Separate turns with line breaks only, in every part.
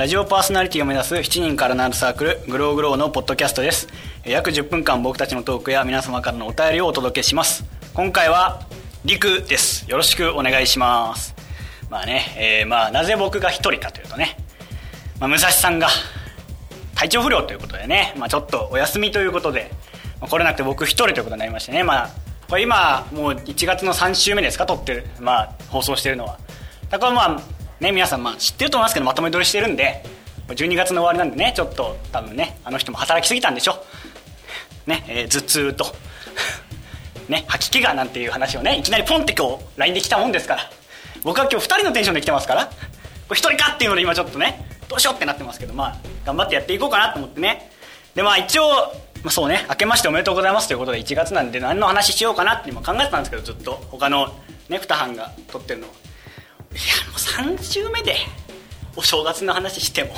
ラジオパーソナリティを目指す7人からなるサークルグローグローのポッドキャストです。約10分間僕たちのトークや皆様からのお便りをお届けします。今回はりくです。よろしくお願いします。まあね、えー、まあなぜ僕が一人かというとね、まあ、武蔵さんが体調不良ということでね、まあ、ちょっとお休みということで、まあ、来れなくて僕一人ということになりましてねまあこれ今もう1月の3週目ですか撮ってるまあ放送してるのは。だからまあね皆さんまあ知ってると思いますけどまとめ撮りしてるんで12月の終わりなんでねちょっと多分ねあの人も働きすぎたんでしょ。ね、えー、頭痛と ね吐き気がなんていう話をねいきなりポンって今日 LINE で来たもんですから。僕は今日2人のテンションで来てますから。これ1人かっていうので今ちょっとねどうしようってなってますけどまあ頑張ってやっていこうかなと思ってね。でまあ一応、まあ、そうね明けましておめでとうございますということで1月なんで何の話しようかなって今考えてたんですけどずっと他のね2班が撮ってるのいやもう3週目でお正月の話してもっ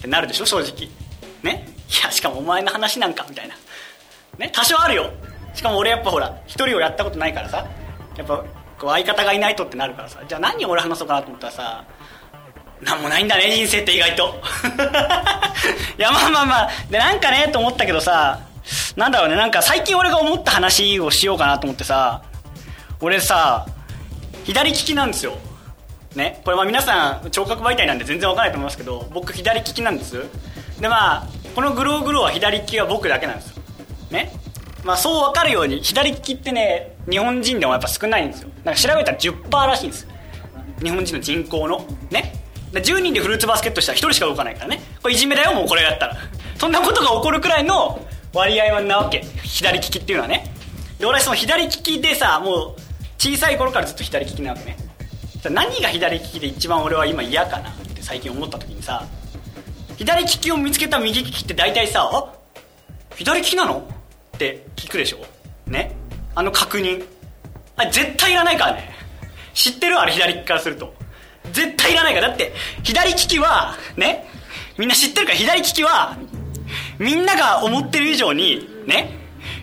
てなるでしょ正直。ね？いやしかもお前の話なんかみたいな。ね？多少あるよ。しかも俺やっぱほら一人をやったことないからさ。やっぱこう相方がいないとってなるからさ。じゃあ何俺話そうかなと思ったらさ何もないんだね人生って意外と。いやまあまあまあ。でなんかねと思ったけどさなんだろうねなんか最近俺が思った話をしようかなと思ってさ俺さ左利きなんですよ。ねこれまあ皆さん聴覚媒体なんで全然わからないと思いますけど僕左利きなんです。でまあこのグローグローは左利きは僕だけなんですよ。ね。まあそう分かるように左利きってね日本人でもやっぱ少ないんですよ。なんか調べたら10%らしいんです。日本人の人口の。ね。10人でフルーツバスケットしたら1人しか動かないからね。これいじめだよもうこれやったら。そんなことが起こるくらいの割合なわけ。左利きっていうのはね。で俺その左利きでさもう小さい頃からずっと左利きなわけね。何が左利きで一番俺は今嫌かなって最近思った時にさ左利きを見つけた右利きって大体さ「あ左利きなの?」って聞くでしょ？ね？あの確認。あ絶対いらないからね。知ってる？あれ左利きからすると。絶対いらないから。だって左利きはね？みんな知ってるか？ら左利きはみんなが思ってる以上にね？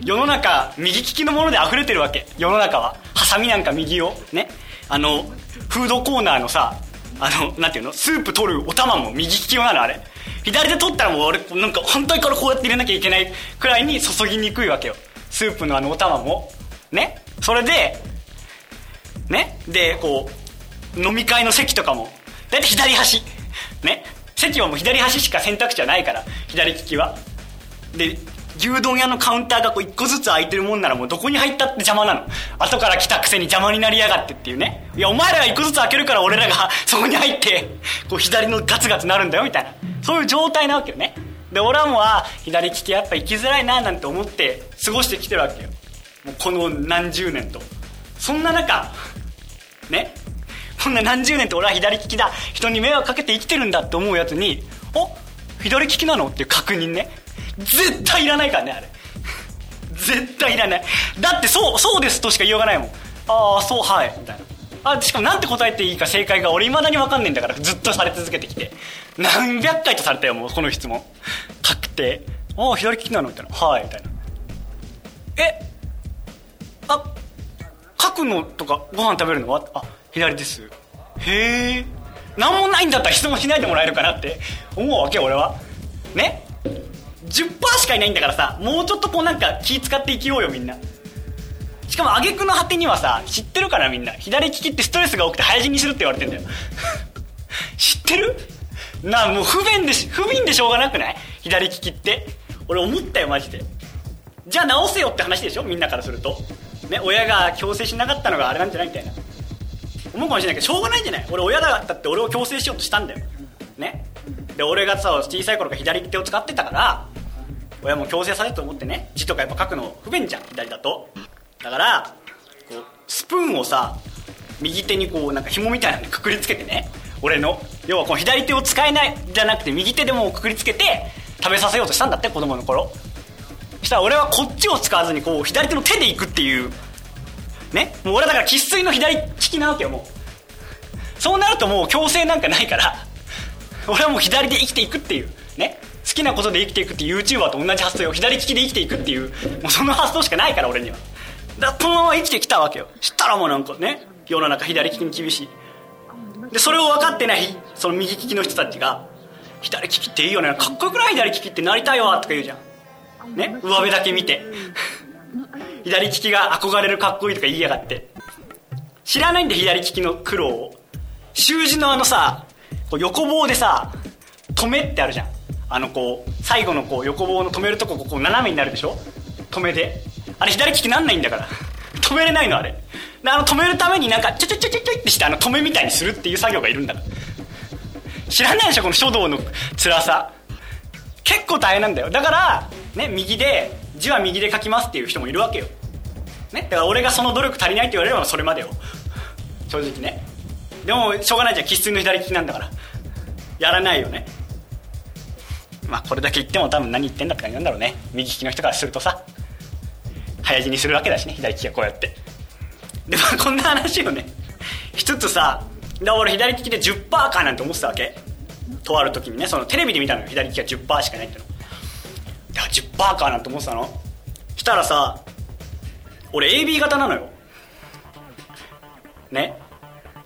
世の中右利きのもので溢れてるわけ。世の中は。ハサミなんか右を。ね？あのフードコーナーのさあのなんていうの？スープ取るお玉も右利き用なのあれ。左で取ったらもう俺なんか本当にこれこうやって入れなきゃいけないくらいに注ぎにくいわけよ。スープのあのお玉も。ね？それでね？でこう飲み会の席とかも。大体左端。ね？席はもう左端しか選択肢はないから左利きは。で牛丼屋のカウンターがこう一個ずつ空いてるもんならもうどこに入ったって邪魔なの。後から来たくせに邪魔になりやがってっていうね。いやお前らが一個ずつ開けるから俺らがそこに入ってこう左のガツガツなるんだよみたいな。そういう状態なわけよね。で俺はもう左利きやっぱ生きづらいななんて思って過ごしてきてるわけよ。もうこの何十年と。そんな中ね。こんな何十年と俺は左利きだ。人に迷惑かけて生きてるんだって思うやつに「お左利きなの?」っていう確認ね。絶対いらないからねあれ。絶対いらない。だってそうそうですとしか言いようがないもん。ああそうはい。みたいな。あしかもなんて答えていいか正解が俺いまだに分かんねえんだからずっとされ続けてきて。何百回とされたよもうこの質問。確定。ああ左利きなの？みたいな。はいみたいな。え？あ書くのとかご飯食べるの？はあ左です。へえ何もないんだったら質問しないでもらえるかなって思うわけ俺は。ね？10%しかいないんだからさもうちょっとこうなんか気使って生きようよみんな。しかも挙句の果てにはさ知ってるからみんな。左利きってストレスが多くて早死にするって言われてんだよ。知ってる？なあもう不便でし不憫でしょうがなくない？左利きって。俺思ったよマジで。じゃあ直せよって話でしょ？みんなからすると。ね親が強制しなかったのがあれなんじゃないみたいな。思うかもしれないけどしょうがないんじゃない？俺親だったって俺を強制しようとしたんだよ。ね？で俺がさ小さい頃から左手を使ってたから親も強制されると思ってね字とかやっぱ書くの不便じゃん左だと。だからこうスプーンをさ右手にこうなんか紐みたいなのにくくりつけてね俺の。要はこの左手を使えないじゃなくて右手でもくくりつけて食べさせようとしたんだって子供の頃。したら俺はこっちを使わずにこう左手の手でいくっていうね。もう俺だから生粋の左利きなわけよもう。そうなるともう強制なんかないから俺はもう左で生きていくっていうね。好きなことで生きていくっていう YouTuber と同じ発想よ。左利きで生きていくっていう。もうその発想しかないから俺には。だからこのまま生きてきたわけよ。したらもうなんかね世の中左利きに厳しい。でそれを分かってないその右利きの人たちが左利きっていいよね。かっこよくない？左利きってなりたいわとか言うじゃん。ね？上辺だけ見て。左利きが憧れるかっこいいとか言いやがって。知らないんで左利きの苦労を。習字のあのさこう横棒でさ止めってあるじゃん。あのこう最後のこう横棒の止めるとここう斜めになるでしょ？止めであれ左利きなんないんだから。止めれないのあれ。あの止めるためになんかちょちょちょちょちょってしてあの止めみたいにするっていう作業がいるんだから。知らないでしょ？この書道の辛さ。結構大変なんだよ。だからね右で字は右で書きますっていう人もいるわけよ。ね？だから俺がその努力足りないって言われればそれまでよ。正直ね。でもしょうがないじゃん。生粋の左利きなんだから。やらないよね。まあこれだけ言っても多分何言ってんだって感じなんだろうね。右利きの人からするとさ。早死にするわけだしね。左利きがこうやって。でまあこんな話をね一つさだ俺左利きで10%かなんて思ってたわけ。とある時にねそのテレビで見たのよ。左利きが10%しかないっての。いや10%かなんて思ってたの。したらさ俺 AB 型なのよ。ね。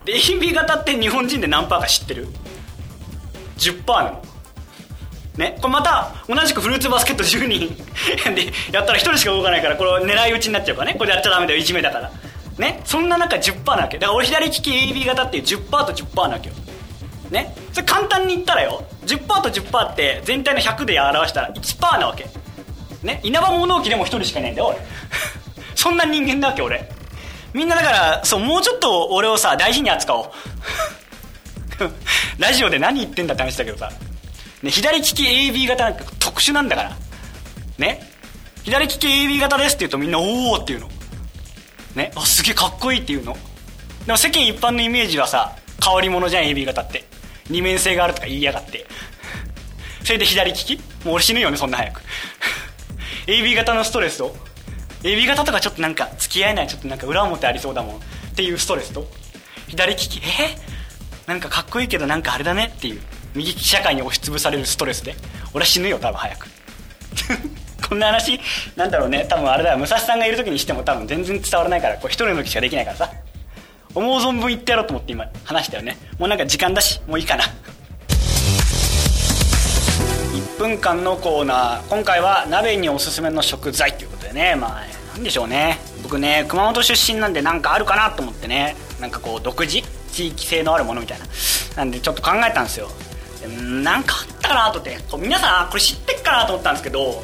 で AB 型って日本人で何パーか知ってる？10%なの。ね、これまた同じくフルーツバスケット10人。でやったら1人しか動かないからこれ狙い撃ちになっちゃうからね。これやっちゃダメだよいじめだから。ねそんな中10%なわけ。だから俺左利き AB 型っていう10%と10%なわけよ。ねそれ簡単に言ったらよ10%と10%って全体の100で表したら1%なわけ。ね稲葉物置でも1人しかいないんだよ俺。そんな人間だわけ俺。みんなだからそうもうちょっと俺をさ大事に扱おう。ラジオで何言ってんだって話だけどさ。ね、左利き AB 型なんか特殊なんだから。ね。左利き AB 型ですって言うとみんなおおっていうの。ね。あすげえかっこいいっていうの。でも世間一般のイメージはさ変わり者じゃん AB 型って。二面性があるとか言いやがって。それで左利き？もう俺死ぬよねそんな早く。AB 型のストレスと AB 型とかちょっとなんか付き合えないちょっとなんか裏表ありそうだもん。っていうストレスと。左利き？え？なんかかっこいいけどなんかあれだねっていう。右利き社会に押しつぶされるストレスで俺は死ぬよ多分早く。こんな話なんだろうね多分あれだよ。武蔵さんがいる時にしても多分全然伝わらないからこう一人の時しかできないからさ。思う存分言ってやろうと思って今話したよね。もうなんか時間だしもういいかな。1分間のコーナー。今回は鍋におすすめの食材ということでね。まあ何でしょうね。僕ね熊本出身なんでなんかあるかなと思ってね。なんかこう独自？地域性のあるものみたいな。なんでちょっと考えたんですよ。なんかあったかなと思ってこう皆さんこれ知ってっかなと思ったんですけど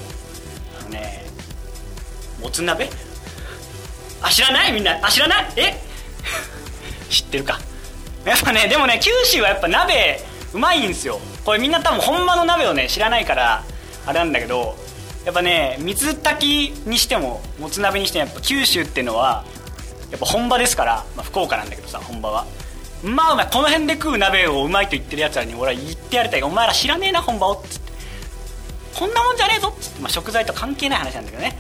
あのねもつ鍋？あ知らない？みんなあ知らない？え？知ってるか。やっぱねでもね九州はやっぱ鍋うまいんですよ。これみんな多分本場の鍋をね知らないからあれなんだけどやっぱね水炊きにしてももつ鍋にしてもやっぱ九州っていうのはやっぱ本場ですから、まあ、福岡なんだけどさ本場は。まあお前この辺で食う鍋をうまいと言ってるやつらに俺は言ってやりたいお前ら知らねえな本場をっつって。こんなもんじゃねえぞっつって、まあ、食材と関係ない話なんだけどね。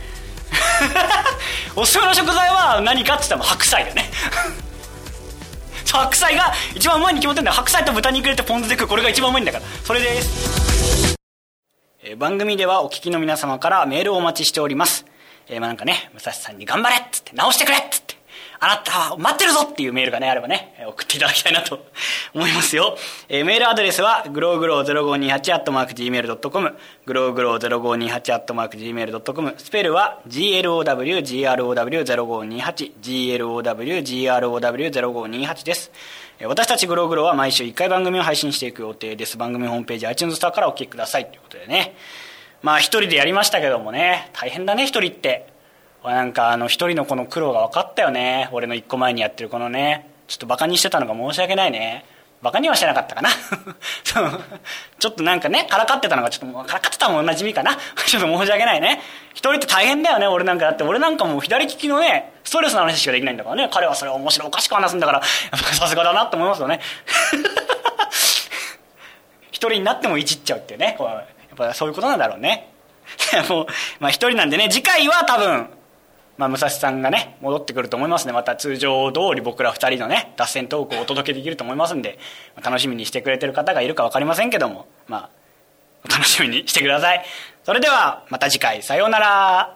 おすすめの食材は何かっつったら白菜だよね。白菜が一番うまいに決まってんだよ。白菜と豚肉入れてポン酢で食う。これが一番うまいんだから。それです。え番組ではお聞きの皆様からメールをお待ちしております。えー、まあなんかね武蔵さんに頑張れっつって直してくれっつって。あなた待ってるぞっていうメールがね、あればね、送っていただきたいなと 思いますよ。えー、メールアドレスは、グローグロー 0528-gmail.com、グローグロー 0528-gmail.com、スペルは、glowgrow0528、glowgrow0528 です。私たちグローグローは毎週1回番組を配信していく予定です。番組ホームページ iTunes スターからお聞きくださいということでね。まあ一人でやりましたけどもね、大変だね一人って。なんかあの一人のこの苦労が分かったよね。俺の一個前にやってるこのね。ちょっとバカにしてたのが申し訳ないね。バカにはしてなかったかな。そう。ちょっとなんかねからかってたのがちょっとからかってたもんなじみかな。ちょっと申し訳ないね。一人って大変だよね。俺なんかだって。俺なんかもう左利きのねストレスの話しかできないんだからね。彼はそれを面白おかしく話すんだから。さすがだなって思いますよね。一人になってもいじっちゃうっていうね。やっぱそういうことなんだろうね。もうまあ一人なんでね。次回は多分まあ、武蔵さんがね戻ってくると思いますね。また通常通り僕ら2人のね脱線トークをお届けできると思いますんで楽しみにしてくれてる方がいるか分かりませんけどもまあお楽しみにしてください。それではまた次回。さようなら。